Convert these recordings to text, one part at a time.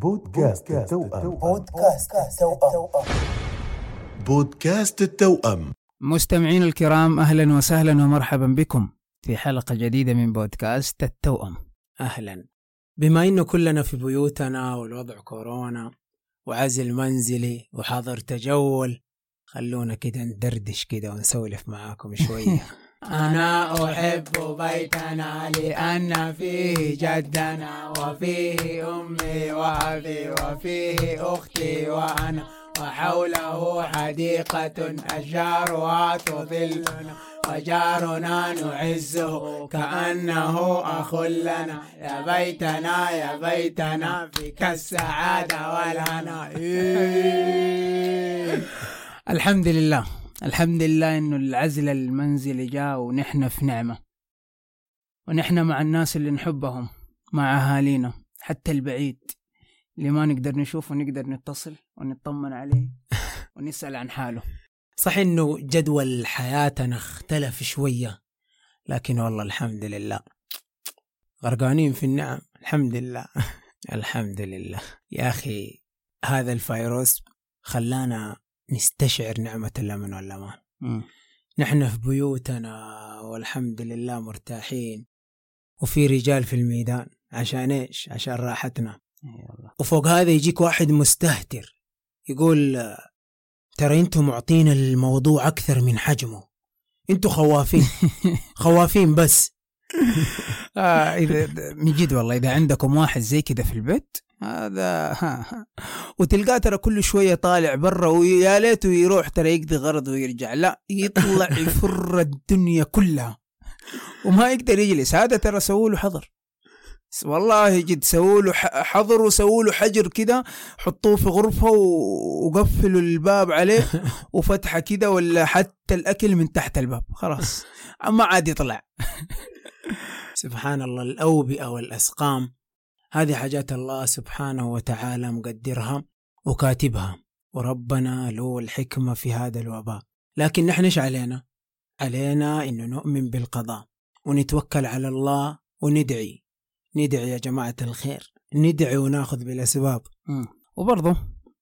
بودكاست التوأم. بودكاست التوأم. بودكاست التوأم. مستمعين الكرام أهلا وسهلا ومرحبا بكم في حلقة جديدة من بودكاست التوأم. أهلا. بما انه كلنا في بيوتنا والوضع كورونا وعزل منزلي وحظر تجول خلونا كده ندردش كده ونسولف معاكم شوية. أنا أحب بيتنا لأن فيه جدنا وفيه أمي وأبي وفيه أختي وأنا وحوله حديقة أشجارها تظلنا وجارنا نعزه كأنه أخ لنا. يا بيتنا يا بيتنا فيك السعادة والهنا. إيه. الحمد لله. الحمد لله إنه العزل المنزلي جاء ونحن في نعمة. ونحن مع الناس اللي نحبهم مع أهالينا حتى البعيد. اللي ما نقدر نشوفه نقدر نتصل ونطمن عليه ونسأل عن حاله. صح إنه جدول حياتنا اختلف شوية لكن والله الحمد لله. غرقانين في النعم. الحمد لله. الحمد لله. يا أخي هذا الفيروس خلانا نستشعر نعمة الأمن والأمان. نحن في بيوتنا والحمد لله مرتاحين. وفي رجال في الميدان عشان إيش؟ عشان راحتنا. وفوق هذا يجيك واحد مستهتر يقول ترى أنتم معطين الموضوع أكثر من حجمه. أنتم خوافين. خوافين بس. آه إذا من جد والله إذا عندكم واحد زي كذا في البيت هذا ها ها. وتلقاه ترى كل شوية طالع برا ويا ليته يروح ترى يقضي غرض ويرجع. لا يطلع يفر الدنيا كلها. وما يقدر يجلس. هذا ترى سووا له حظر. والله جد سووا له حظر وسووا له حجر كده حطوه في غرفة وقفلوا الباب عليه وفتحة كده ولا حتى الأكل من تحت الباب. خلاص. ما عاد يطلع. سبحان الله الأوبئة والأسقام. هذه حاجات الله سبحانه وتعالى مقدرها وكاتبها. وربنا له الحكمة في هذا الوباء. لكن نحن إيش علينا؟ علينا انه نؤمن بالقضاء. ونتوكل على الله وندعي. ندعي يا جماعة الخير. ندعي وناخذ بالأسباب. مم. وبرضه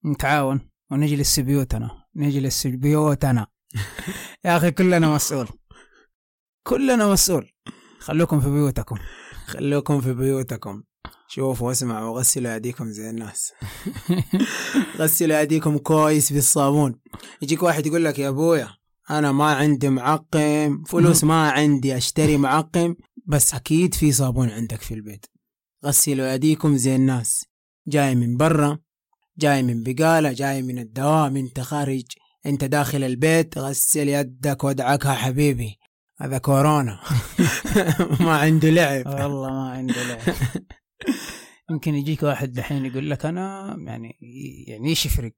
نتعاون ونجلس بيوتنا. نجلس في بيوتنا. يا أخي كلنا مسؤول. كلنا مسؤول. خلوكم في بيوتكم. خلوكم في بيوتكم. شوفوا واسمعوا وغسلوا ايديكم زي الناس. غسلوا ايديكم كويس بالصابون يجيك واحد يقول لك يا أبويا أنا ما عندي معقم فلوس ما عندي أشتري معقم بس أكيد في صابون عندك في البيت. غسلوا ايديكم زي الناس. جاي من برا جاي من بقالة جاي من الدوام أنت خارج أنت داخل البيت غسل يدك وادعك يا حبيبي. هذا كورونا. ما عنده لعب. والله ما عنده لعب. يمكن يجيك واحد دحين يقول لك أنا يعني يعني إيش يفرق؟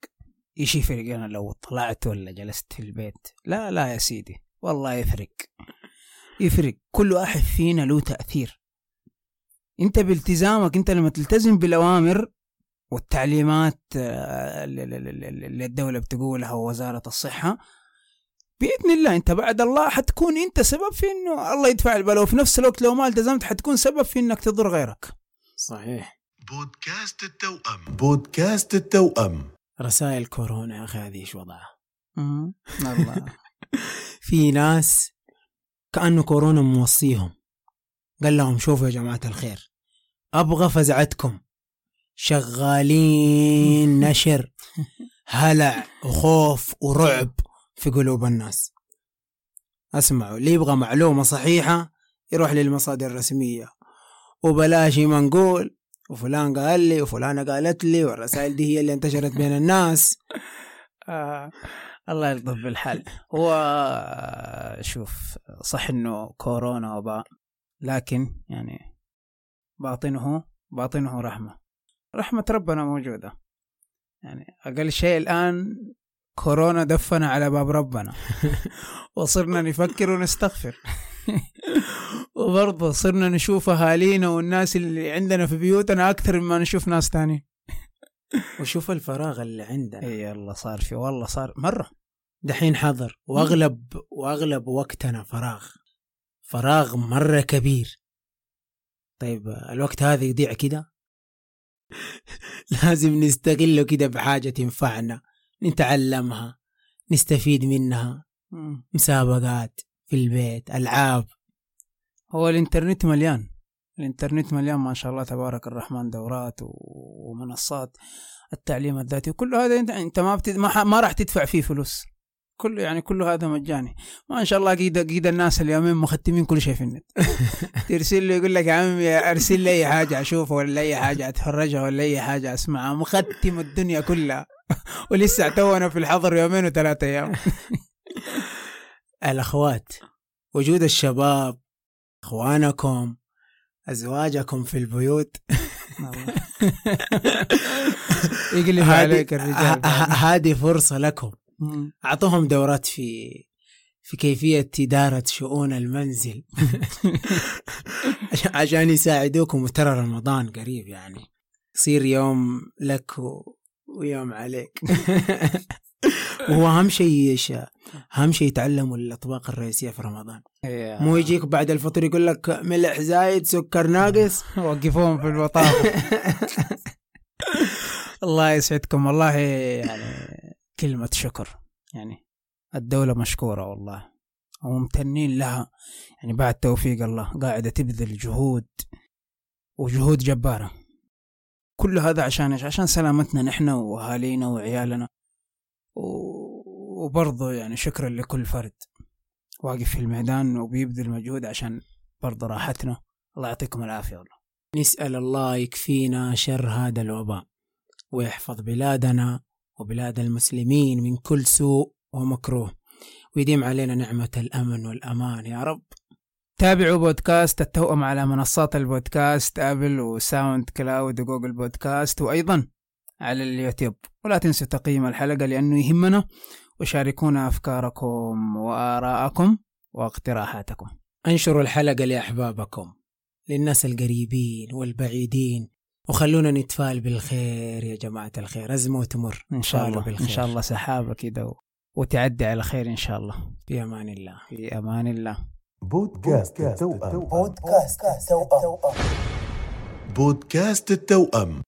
إيش يفرق أنا لو طلعت ولا جلست في البيت؟ لا لا يا سيدي والله يفرق. يفرق. كل واحد فينا له تأثير. أنت بالتزامك أنت لما تلتزم بالأوامر والتعليمات آه، اللي- الدولة بتقولها ووزارة الصحة بإذن الله أنت بعد الله حتكون أنت سبب في إنه الله يدفع البلاء وفي نفس الوقت لو ما التزمت حتكون سبب في إنك تضر غيرك. صحيح. بودكاست التوأم. بودكاست التوأم. رسائل كورونا يا أخي هذه إيش وضعها؟ والله في ناس كأنه كورونا موصيهم. قال لهم شوفوا يا جماعة الخير أبغى فزعتكم. شغالين نشر هلع وخوف ورعب. في قلوب الناس. أسمعوا اللي يبغى معلومة صحيحة يروح للمصادر الرسمية. وبلاش ما نقول وفلان قال لي وفلانة قالت لي والرسائل دي هي اللي انتشرت بين الناس. آه الله يلطف بالحال. هو آه، شوف صح إنه كورونا وباء لكن يعني باطنه باطنه رحمة. رحمة ربنا موجودة. يعني أقل شيء الآن كورونا دفنا على باب ربنا. وصرنا نفكر ونستغفر. وبرضه صرنا نشوف أهالينا والناس اللي عندنا في بيوتنا أكثر مما نشوف ناس تانيين. وشوف الفراغ اللي عندنا. اي يلا صار في والله صار مرة. دحين حظر وأغلب وأغلب وقتنا فراغ. فراغ مرة كبير. طيب الوقت هذا يضيع كده؟ لازم نستغله كده بحاجة تنفعنا. نتعلمها نستفيد منها. مم. مسابقات في البيت ألعاب. هو الإنترنت مليان. الإنترنت مليان ما شاء الله تبارك الرحمن دورات ومنصات التعليم الذاتي. وكل هذا انت انت ما بتد... ما. ما راح تدفع فيه فلوس. كله يعني كله هذا مجاني. ما شاء الله قيد قيد الناس اليومين مختمين كل شيء في النت. ترسل له يقول لك يا عمي أرسل لي أي حاجة أشوفها ولا أي حاجة أتفرجها ولا أي حاجة أسمعها. مختم الدنيا كلها. ولسه تونا في الحظر يومين وثلاثة أيام. الأخوات وجود الشباب أخوانكم أزواجكم في البيوت. يقلب هذه- عليك الرجال هذه فرصة لكم. أعطوهم دورات في في كيفية إدارة شؤون المنزل. عش- عشان يساعدوكم وترى رمضان قريب يعني. يصير يوم لك و- ويوم عليك. وهو أهم شيء إيش؟ أهم شيء يتعلموا الأطباق الرئيسية في رمضان. إيه. مو يجيك بعد الفطور يقول لك ملح زايد سكر ناقص. وقفوهم في البطاقة الله يسعدكم. والله يعني كلمة شكر. يعني الدولة مشكورة والله. وممتنين لها. يعني بعد توفيق الله قاعدة تبذل جهود. وجهود جبارة. كل هذا عشان إيش؟ عشان سلامتنا نحن وأهالينا وعيالنا. وبرضه يعني شكرا لكل فرد واقف في الميدان وبيبذل مجهود عشان برضه راحتنا. الله يعطيكم العافية والله. نسأل الله يكفينا شر هذا الوباء ويحفظ بلادنا وبلاد المسلمين من كل سوء ومكروه. ويديم علينا نعمة الأمن والأمان يا رب. تابعوا بودكاست التوأم على منصات البودكاست آبل وساوند كلاود وجوجل بودكاست وأيضا على اليوتيوب. ولا تنسوا تقييم الحلقة لأنه يهمنا وشاركونا أفكاركم وارائكم واقتراحاتكم. انشروا الحلقة لأحبابكم للناس القريبين والبعيدين وخلونا نتفائل بالخير يا جماعة الخير. أزمة وتمر. إن شاء الله بالخير. إن شاء الله سحابه كده و- وتعدي على خير إن شاء الله. في أمان الله. في أمان الله. بودكاست التوأم. بودكاست توأم بودكاست التوأم.